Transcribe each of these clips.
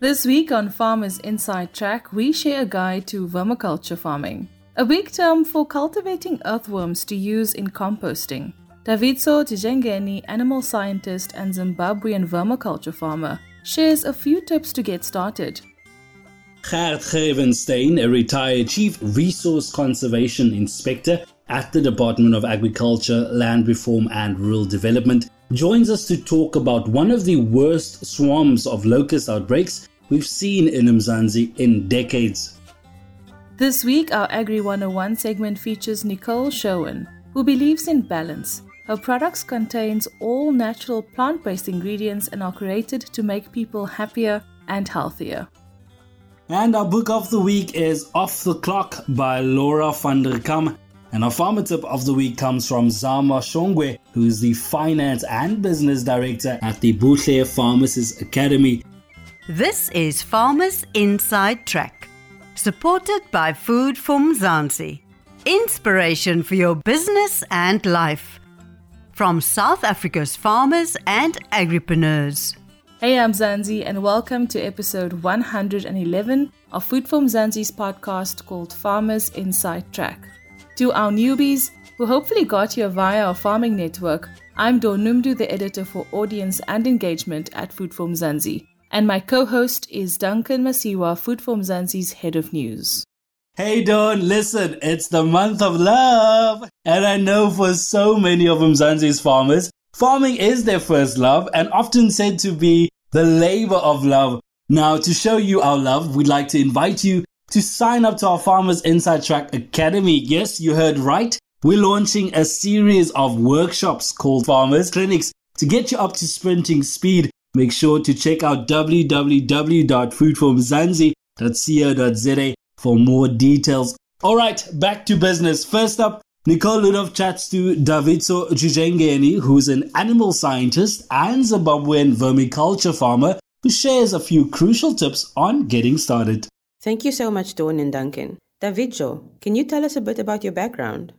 This week on Farmers Inside Track, we share a guide to vermiculture farming, a big term for cultivating earthworms to use in composting. Davidzo Tijengeni, animal scientist and Zimbabwean vermiculture farmer, shares a few tips to get started. Gert Grevenstein, a retired Chief Resource Conservation Inspector at the Department of Agriculture, Land Reform and Rural Development, joins us to talk about one of the worst swarms of locust outbreaks we've seen in Mzansi in decades. This week, our Agri 101 segment features Nicole Sherwin, who believes in balance. Her products contains all natural plant-based ingredients and are created to make people happier and healthier. And our book of the week is Off the Clock by Laura Vanderkam. And our farmer tip of the week comes from Zama Shongwe, who is the finance and business director at the Buhle Farmers Academy. This is Farmers Inside Track, supported by Food from Mzansi. Inspiration for your business and life. From South Africa's farmers and agripreneurs. Hey, I'm Zanzi, and welcome to episode 111 of Food from Mzansi's podcast called Farmers Inside Track. To our newbies who hopefully got here via our farming network, I'm Dawn Noemdoe, the editor for audience and engagement at Food for Mzansi and my co-host is Duncan Masiwa, Food for Mzansi's head of news. Hey Dawn, listen, it's the month of love. And I know for so many of Mzansi's farmers, farming is their first love and often said to be the labor of love. Now, to show you our love, we'd like to invite you to sign up to our Farmers Inside Track Academy. Yes, you heard right. We're launching a series of workshops called Farmers Clinics to get you up to sprinting speed Make sure to check out www.foodformzansi.co.za for more details. All right, back to business. First up, Nicole Ludolph chats to Davidzo Tshijengeni, who's an animal scientist and Zimbabwean vermiculture farmer, who shares a few crucial tips on getting started. Thank you so much, Dawn and Duncan. Davidzo, can you tell us a bit about your background?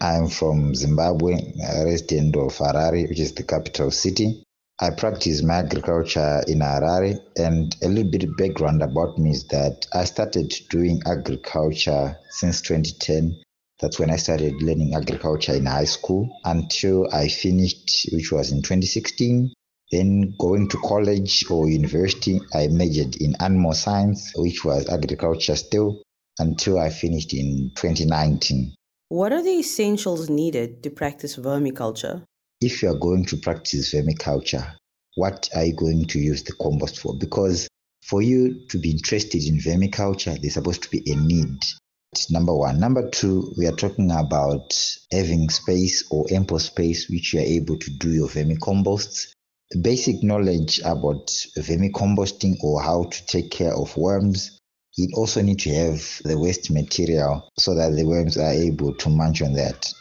I'm from Zimbabwe, a resident of Harare, which is the capital city. I practice my agriculture in Harare, and a little bit background about me is that I started doing agriculture since 2010. That's when I started learning agriculture in high school until I finished, which was in 2016. Then going to college or university, I majored in animal science, which was agriculture still, until I finished in 2019. What are the essentials needed to practice vermiculture? If you are going to practice vermiculture, what are you going to use the compost for? Because for you to be interested in vermiculture, there's supposed to be a need. Number one. Number two, we are talking about having space or ample space which you are able to do your vermicomposts. Basic knowledge about vermicomposting or how to take care of worms. You also need to have the waste material so that the worms are able to munch on that.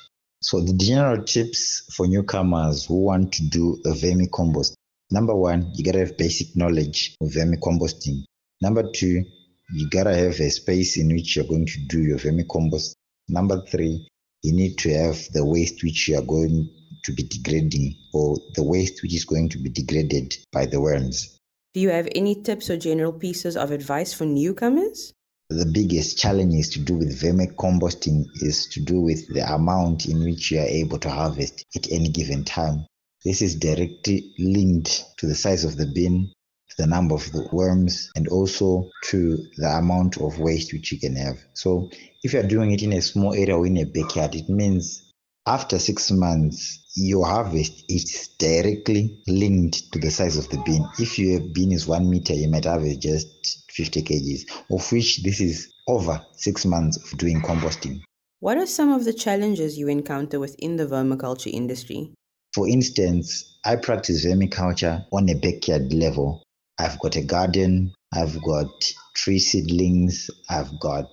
So the general tips for newcomers who want to do a vermicompost. Number one, you gotta have basic knowledge of vermicomposting. Number two, you gotta have a space in which you're going to do your vermicompost. Number three, you need to have the waste which you are going to be degrading or the waste which is going to be degraded by the worms. Do you have any tips or general pieces of advice for newcomers? The biggest challenge is to do with vermicomposting is to do with the amount in which you are able to harvest at any given time. This is directly linked to the size of the bin, to the number of the worms, and also to the amount of waste which you can have. So if you're doing it in a small area or in a backyard, it means after six months, your harvest is directly linked to the size of the bin. If your bin is one meter, you might harvest just 50 kgs, of which this is over six months of doing composting. What are some of the challenges you encounter within the vermiculture industry? For instance, I practice vermiculture on a backyard level. I've got a garden, I've got tree seedlings, I've got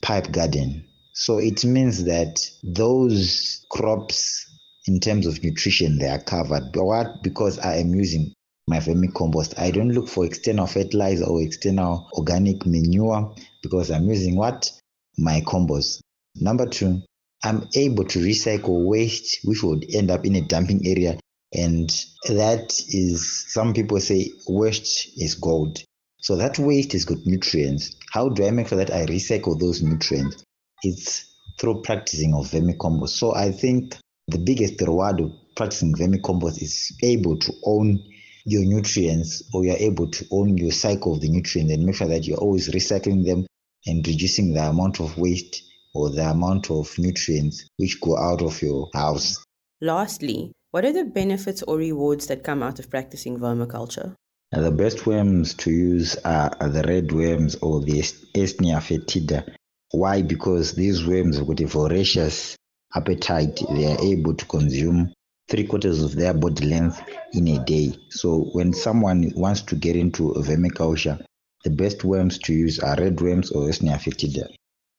pipe garden. So it means that those crops in terms of nutrition they are covered. But what because I am using my vermicompost, I don't look for external fertilizer or external organic manure because I'm using what? My compost. Number two, I'm able to recycle waste which would end up in a dumping area. And that is, some people say waste is gold. So that waste has got nutrients. How do I make sure that I recycle those nutrients? It's through practicing of vermicompost. So I think the biggest reward of practicing vermicompost is able to own your nutrients or you're able to own your cycle of the nutrients and make sure that you're always recycling them and reducing the amount of waste or the amount of nutrients which go out of your house. Lastly, what are the benefits or rewards that come out of practicing vermiculture? The best worms to use are, are the red worms or the Eisenia fetida. Why? Because these worms have got a voracious appetite. They are able to consume three quarters of their body length in a day. So when someone wants to get into vermiculture, the best worms to use are red worms or Eisenia fetida.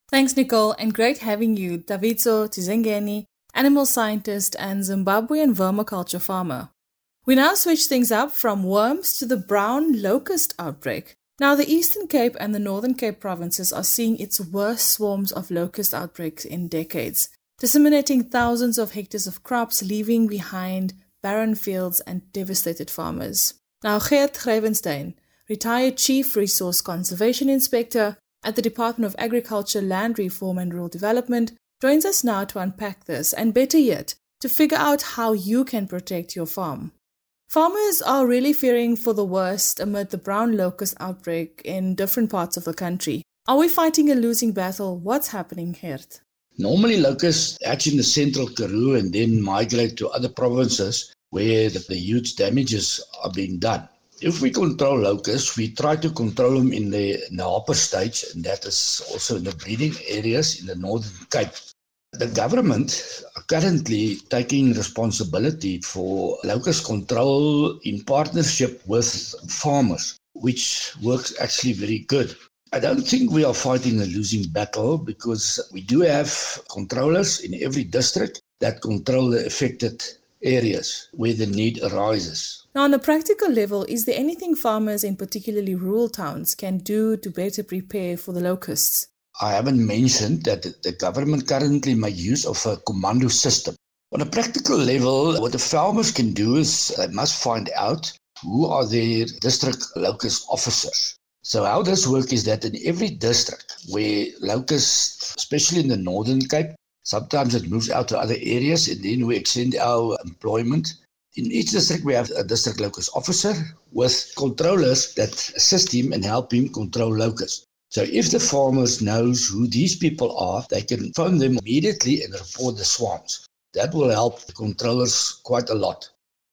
Thanks, Nicole, and great having you, Davidzo Tizengeni, animal scientist and Zimbabwean vermiculture farmer. We now switch things up from worms to the brown locust outbreak. Now, the Eastern Cape and the Northern Cape provinces are seeing its worst swarms of locust outbreaks in decades, disseminating thousands of hectares of crops, leaving behind barren fields and devastated farmers. Now, Geert Grevenstein, retired Chief Resource Conservation Inspector at the Department of Agriculture, Land Reform and Rural Development, joins us now to unpack this and, better yet, to figure out how you can protect your farm. Farmers are really fearing for the worst amid the brown locust outbreak in different parts of the country. Are we fighting a losing battle? What's happening, Geert? Normally, locusts hatch in the central Karoo and then migrate to other provinces where the, huge damages are being done. If we control locusts, we try to control them in the, in the upper stage, and that is also in the breeding areas in the Northern Cape. The government currently taking responsibility for locust control in partnership with farmers, which works actually very good. I don't think we are fighting a losing battle because we do have controllers in every district that control the affected areas where the need arises. Now, on a practical level, is there anything farmers in particularly rural towns can do to better prepare for the locusts? I haven't mentioned that the government currently make use of a commando system. On a practical level, what the farmers can do is they must find out who are their district locust officers. So how this works is that in every district where locusts, especially in the Northern Cape, sometimes it moves out to other areas and then we extend our employment in each district, we have a district locust officer with controllers that assist him and help him control locusts. So if the farmers knows who these people are, they can phone them immediately and report the swarms. That will help the controllers quite a lot.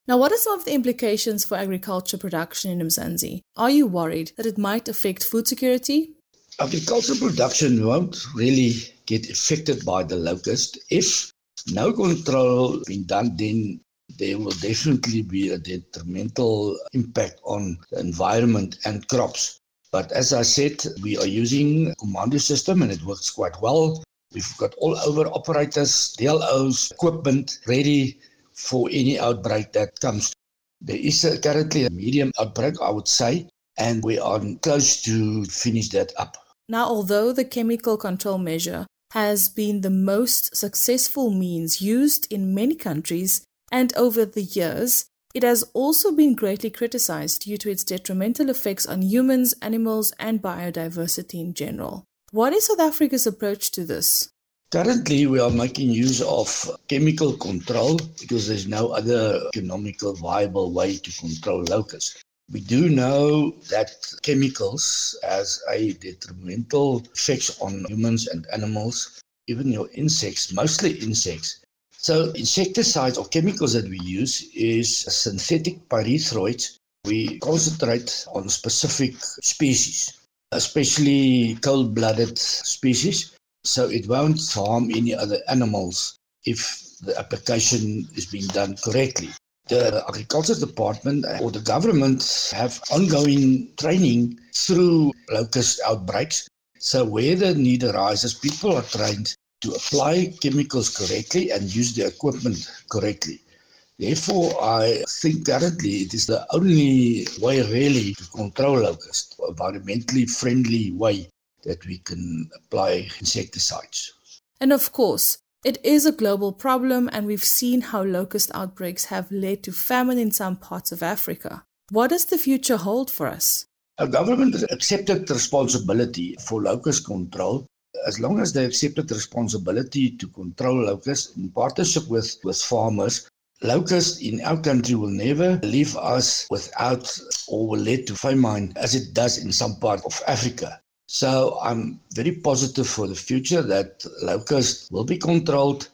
Now, what are some of the implications for agriculture production in Mzansi? Are you worried that it might affect food security? Agriculture production won't really get affected by the locust. If no control being done, then there will definitely be a detrimental impact on the environment and crops. But as I said, we are using commando system and it works quite well. We've got all over operators, DLOs, equipment ready for any outbreak that comes. There is a, currently a medium outbreak, I would say, and we are close to finish that up. Now, although the chemical control measure has been the most successful means used in many countries, and over the years, it has also been greatly criticized due to its detrimental effects on humans, animals, and biodiversity in general. What is South Africa's approach to this? Currently, we are making use of chemical control because there's no other economical viable way to control locusts. We do know that chemicals has a detrimental effects on humans and animals, even your insects, mostly insects. So insecticides or chemicals that we use is synthetic pyrethroids. We concentrate on specific species, especially cold-blooded species, so it won't harm any other animals if the application is being done correctly. The agriculture department or the government have ongoing training through locust outbreaks. So where the need arises, people are trained to apply chemicals correctly and use the equipment correctly. Therefore, I think currently it is the only way really to control locusts, environmentally friendly way that we can apply insecticides. And of course, it is a global problem, and we've seen how locust outbreaks have led to famine in some parts of Africa. What does the future hold for us? A government has accepted responsibility for locust control. As long as they accepted the responsibility to control locusts in partnership with, with farmers, locusts in our country will never leave us without or will lead to famine as it does in some part of Africa. So I'm very positive for the future that locusts will be controlled.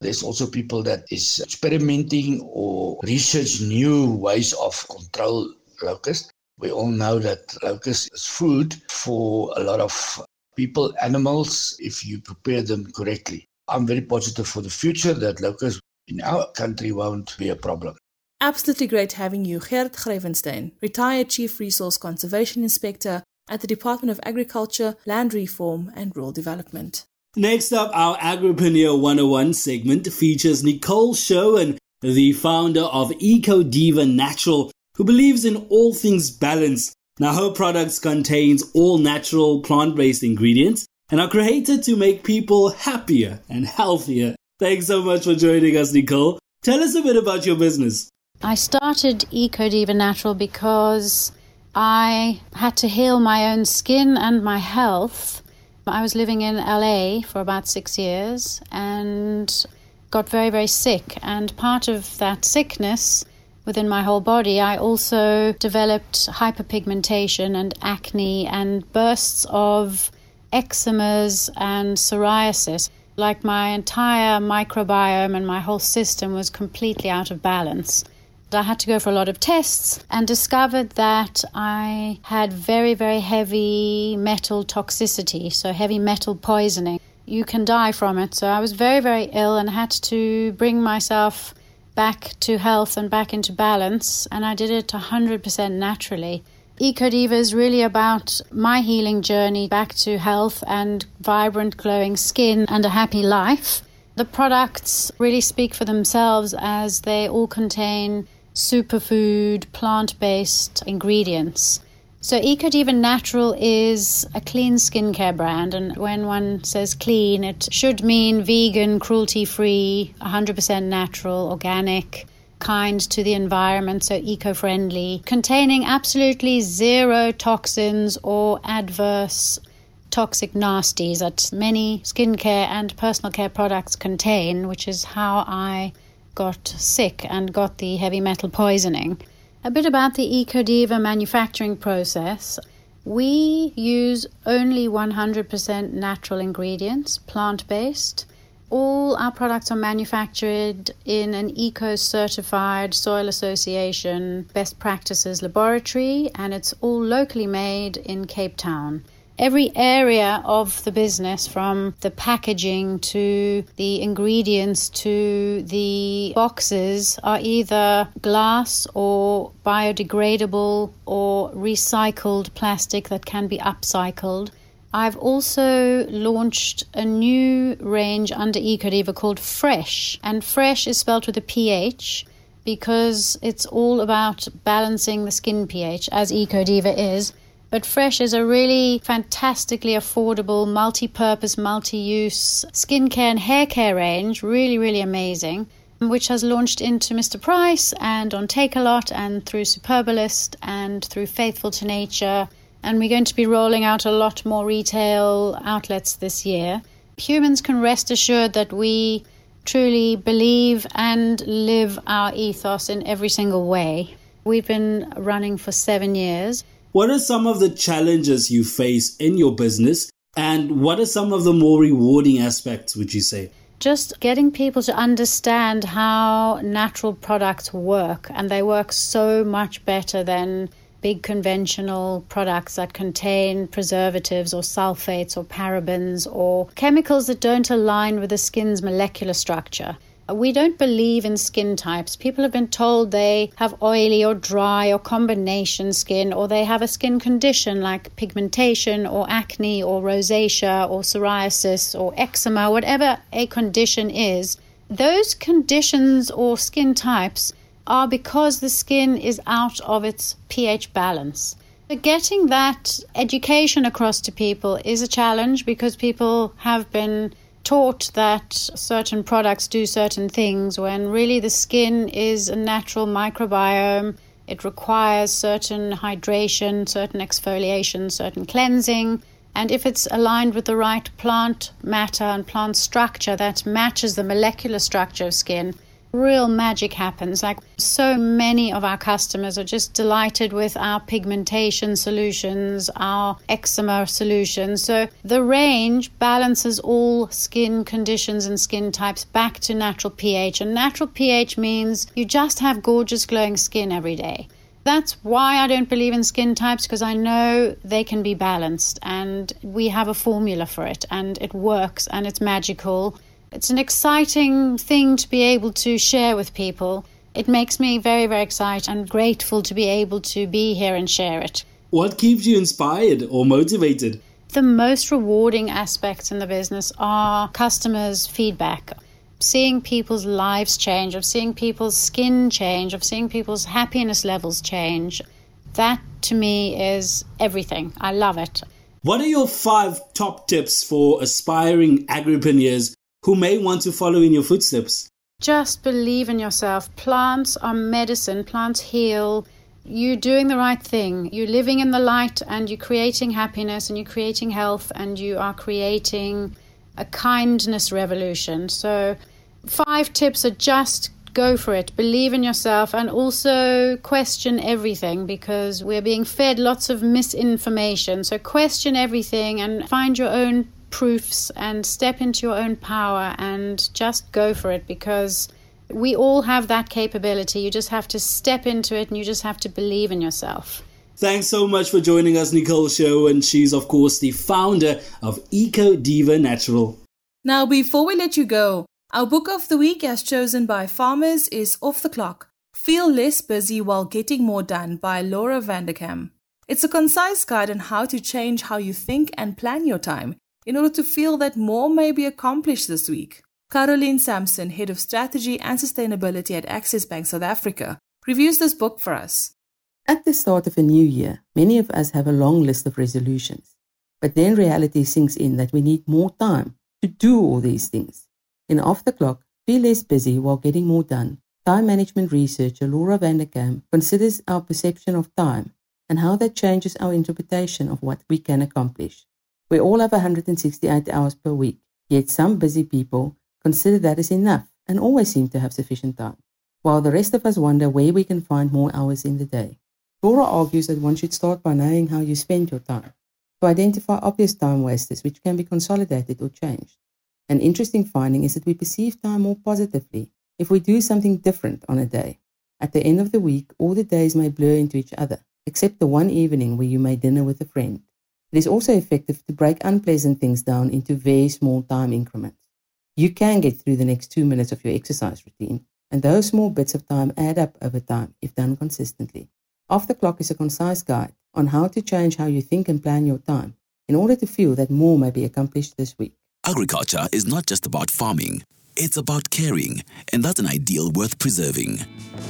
There's also people that is experimenting or research new ways of control locusts. We all know that locust is food for a lot of people, animals, if you prepare them correctly. I'm very positive for the future that locusts in our country won't be a problem. Absolutely great having you, Gert Grevenstein, retired Chief Resource Conservation Inspector at the Department of Agriculture, Land Reform and Rural Development. Next up, our Agripreneur 101 segment features Nicole Sherwin, the founder of Eco Diva Natural, who believes in all things balance. Now, her products contains all natural plant-based ingredients and are created to make people happier and healthier. Thanks so much for joining us, Nicole. Tell us a bit about your business. I started Eco Diva Natural because I had to heal my own skin and my health. I was living in LA for about six years and got very, very sick. And part of that sickness within my whole body, I also developed hyperpigmentation and acne and bursts of eczemas and psoriasis. Like my entire microbiome and my whole system was completely out of balance. I had to go for a lot of tests and discovered that I had very, very heavy metal toxicity, so heavy metal poisoning. You can die from it. So I was very, very ill and had to bring myself back to health and back into balance, and I did it 100% naturally. Eco Diva is really about my healing journey back to health and vibrant, glowing skin and a happy life. The products really speak for themselves as they all contain superfood, plant based ingredients. So, EcoDiva Natural is a clean skincare brand, and when one says clean, it should mean vegan, cruelty free, 100% natural, organic, kind to the environment, so eco friendly, containing absolutely zero toxins or adverse toxic nasties that many skincare and personal care products contain, which is how I got sick and got the heavy metal poisoning. A bit about the EcoDiva manufacturing process. We use only 100% natural ingredients, plant based. All our products are manufactured in an eco certified Soil Association best practices laboratory, and it's all locally made in Cape Town every area of the business from the packaging to the ingredients to the boxes are either glass or biodegradable or recycled plastic that can be upcycled. I've also launched a new range under EcoDiva called Fresh, and Fresh is spelled with a PH because it's all about balancing the skin pH as EcoDiva is. But Fresh is a really fantastically affordable, multi purpose, multi use skincare and hair care range. Really, really amazing. Which has launched into Mr. Price and on Takealot and through Superbalist and through Faithful to Nature. And we're going to be rolling out a lot more retail outlets this year. Humans can rest assured that we truly believe and live our ethos in every single way. We've been running for seven years. What are some of the challenges you face in your business? And what are some of the more rewarding aspects, would you say? Just getting people to understand how natural products work, and they work so much better than big conventional products that contain preservatives or sulfates or parabens or chemicals that don't align with the skin's molecular structure. We don't believe in skin types. People have been told they have oily or dry or combination skin, or they have a skin condition like pigmentation or acne or rosacea or psoriasis or eczema, whatever a condition is. Those conditions or skin types are because the skin is out of its pH balance. But getting that education across to people is a challenge because people have been taught that certain products do certain things when really the skin is a natural microbiome It requires certain hydration, certain exfoliation, certain cleansing. And if it's aligned with the right plant matter and plant structure that matches the molecular structure of skin, real magic happens. Like so many of our customers are just delighted with our pigmentation solutions, our eczema solutions. So the range balances all skin conditions and skin types back to natural pH. And natural pH means you just have gorgeous glowing skin every day. That's why I don't believe in skin types because I know they can be balanced and we have a formula for it and it works and it's magical it's an exciting thing to be able to share with people. It makes me very, very excited and grateful to be able to be here and share it. What keeps you inspired or motivated? The most rewarding aspects in the business are customers' feedback. Seeing people's lives change, of seeing people's skin change, of seeing people's happiness levels change. That to me is everything. I love it. What are your five top tips for aspiring agripreneurs who may want to follow in your footsteps. Just believe in yourself. Plants are medicine, plants heal. You're doing the right thing. You're living in the light and you're creating happiness and you're creating health and you are creating a kindness revolution. So, five tips are just go for it, believe in yourself, and also question everything because we're being fed lots of misinformation. So, question everything and find your own proofs and step into your own power and just go for it because we all have that capability. You just have to step into it and you just have to believe in yourself. Thanks so much for joining us, Nicole Show. And she's, of course, the founder of Eco Diva Natural. Now, before we let you go, our book of the week, as chosen by farmers, is Off the Clock Feel Less Busy While Getting More Done by Laura Vanderkam. It's a concise guide on how to change how you think and plan your time in order to feel that more may be accomplished this week. Caroline Sampson, Head of Strategy and Sustainability at Access Bank South Africa, reviews this book for us. At the start of a new year, many of us have a long list of resolutions. But then reality sinks in that we need more time to do all these things. In Off the Clock, Feel Less Busy While Getting More Done, time management researcher Laura Vanderkam considers our perception of time and how that changes our interpretation of what we can accomplish. We all have 168 hours per week, yet some busy people consider that is enough and always seem to have sufficient time, while the rest of us wonder where we can find more hours in the day. Laura argues that one should start by knowing how you spend your time, to identify obvious time wasters which can be consolidated or changed. An interesting finding is that we perceive time more positively if we do something different on a day. At the end of the week, all the days may blur into each other, except the one evening where you may dinner with a friend. It is also effective to break unpleasant things down into very small time increments. You can get through the next two minutes of your exercise routine, and those small bits of time add up over time if done consistently. Off the Clock is a concise guide on how to change how you think and plan your time in order to feel that more may be accomplished this week. Agriculture is not just about farming, it's about caring, and that's an ideal worth preserving.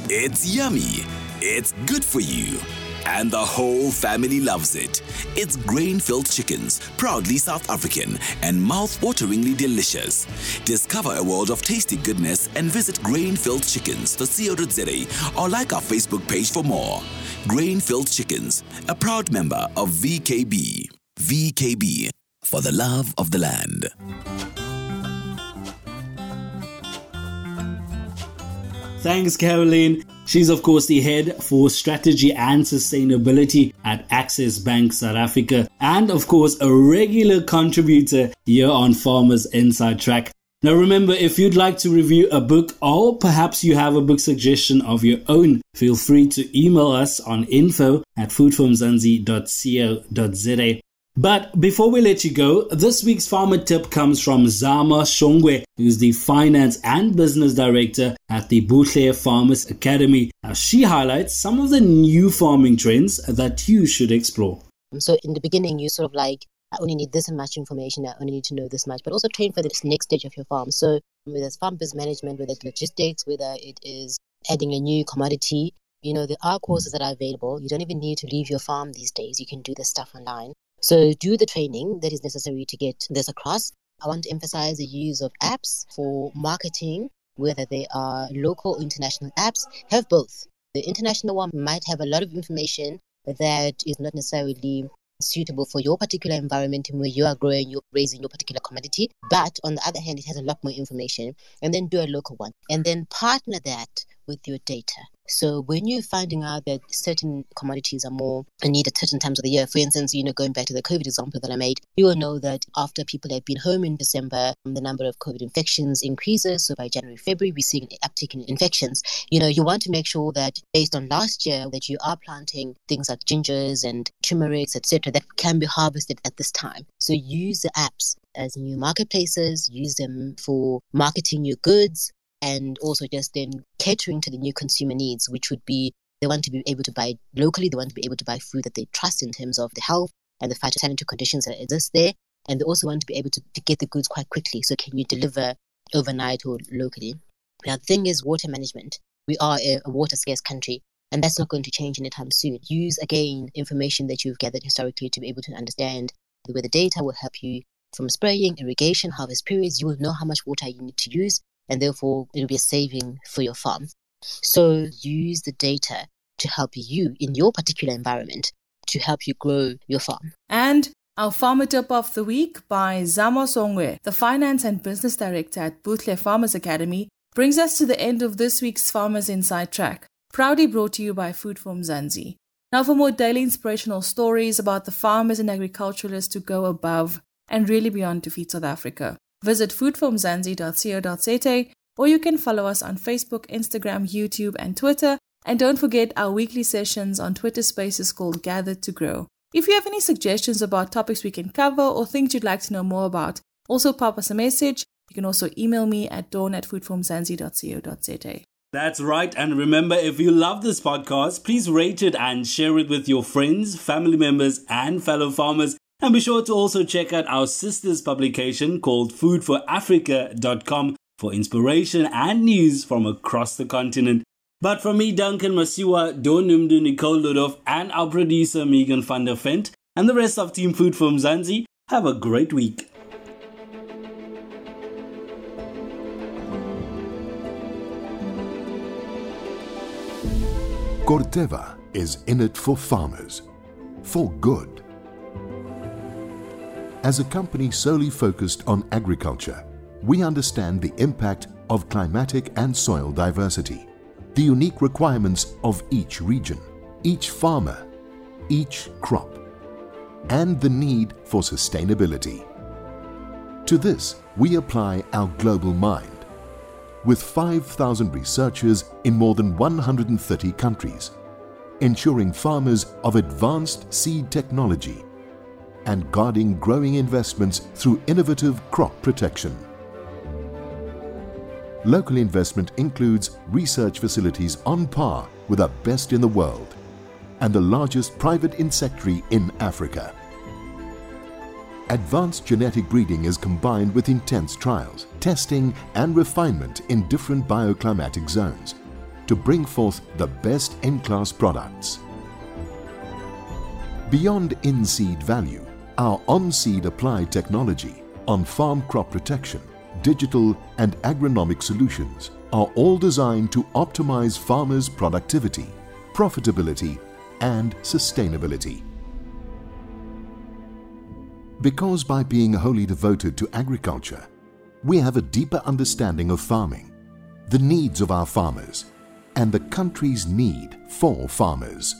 It's yummy, it's good for you and the whole family loves it. It's grain filled chickens, proudly South African and mouth wateringly delicious. Discover a world of tasty goodness and visit Grain Filled Chickens, the CO.za, or like our Facebook page for more. Grain Filled Chickens, a proud member of VKB. VKB, for the love of the land. Thanks, Caroline. She's, of course, the head for strategy and sustainability at Access Bank South Africa, and, of course, a regular contributor here on Farmers Inside Track. Now, remember, if you'd like to review a book or perhaps you have a book suggestion of your own, feel free to email us on info at foodformzansi.co.za but before we let you go, this week's farmer tip comes from Zama Shongwe, who's the finance and business director at the Buhle Farmers Academy. Now, she highlights some of the new farming trends that you should explore. So, in the beginning, you sort of like, I only need this much information, I only need to know this much, but also train for this next stage of your farm. So, whether it's farm business management, whether it's logistics, whether it is adding a new commodity, you know, there are courses that are available. You don't even need to leave your farm these days. You can do this stuff online. So do the training that is necessary to get this across. I want to emphasize the use of apps for marketing, whether they are local or international apps, have both. The international one might have a lot of information that is not necessarily suitable for your particular environment and where you are growing, you're raising your particular commodity. But on the other hand, it has a lot more information. And then do a local one. And then partner that with your data. So when you're finding out that certain commodities are more in need at certain times of the year, for instance, you know, going back to the COVID example that I made, you will know that after people have been home in December, the number of COVID infections increases. So by January, February, we're seeing an uptick in infections. You know, you want to make sure that based on last year, that you are planting things like gingers and turmerics, etc., that can be harvested at this time. So use the apps as new marketplaces, use them for marketing your goods, and also just then catering to the new consumer needs, which would be they want to be able to buy locally, they want to be able to buy food that they trust in terms of the health and the phytosanitary conditions that exist there. And they also want to be able to, to get the goods quite quickly. So can you deliver overnight or locally? Now the thing is water management. We are a, a water scarce country and that's not going to change anytime soon. Use again information that you've gathered historically to be able to understand the data will help you from spraying, irrigation, harvest periods. You will know how much water you need to use and therefore it'll be a saving for your farm. So use the data to help you in your particular environment to help you grow your farm. And our farmer tip of the week by Zama Shongwe, the finance and business director at Buhle Farmers Academy, brings us to the end of this week's Farmers Inside Track, proudly brought to you by Food from Mzansi. Now, for more daily inspirational stories about the farmers and agriculturalists to go above and really beyond to feed South Africa, Visit foodformzansi.co.za or you can follow us on Facebook, Instagram, YouTube, and Twitter. And don't forget our weekly sessions on Twitter Spaces called Gathered to Grow. If you have any suggestions about topics we can cover or things you'd like to know more about, also pop us a message. You can also email me at dawn at foodformzansi.co.za. That's right. And remember, if you love this podcast, please rate it and share it with your friends, family members, and fellow farmers. And be sure to also check out our sister's publication called foodforafrica.com for inspiration and news from across the continent. But from me, Duncan Masiwa, Dawn Noemdoe, Nicole Ludolph, and our producer Megan van der Fent, and the rest of Team Food from Mzansi, have a great week. Corteva is in it for farmers, for good as a company solely focused on agriculture, we understand the impact of climatic and soil diversity, the unique requirements of each region, each farmer, each crop, and the need for sustainability. To this, we apply our global mind. With 5,000 researchers in more than 130 countries, ensuring farmers of advanced seed technology and guarding growing investments through innovative crop protection. Local investment includes research facilities on par with the best in the world and the largest private insectary in Africa. Advanced genetic breeding is combined with intense trials, testing and refinement in different bioclimatic zones to bring forth the best in-class products. Beyond in-seed value, our on-seed applied technology, on-farm crop protection, digital and agronomic solutions are all designed to optimize farmers' productivity, profitability and sustainability. Because by being wholly devoted to agriculture, we have a deeper understanding of farming, the needs of our farmers, and the country's need for farmers.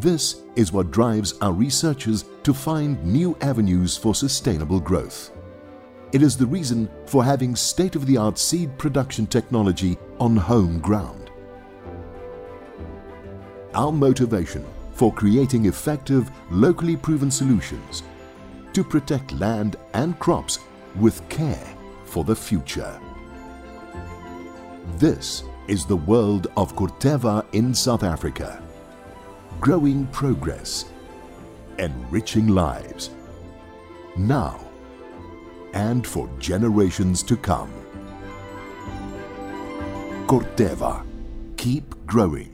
This is what drives our researchers to find new avenues for sustainable growth. It is the reason for having state-of-the-art seed production technology on home ground. Our motivation for creating effective, locally proven solutions to protect land and crops with care for the future. This is the world of Corteva in South Africa growing progress, enriching lives, now and for generations to come. Corteva, keep growing.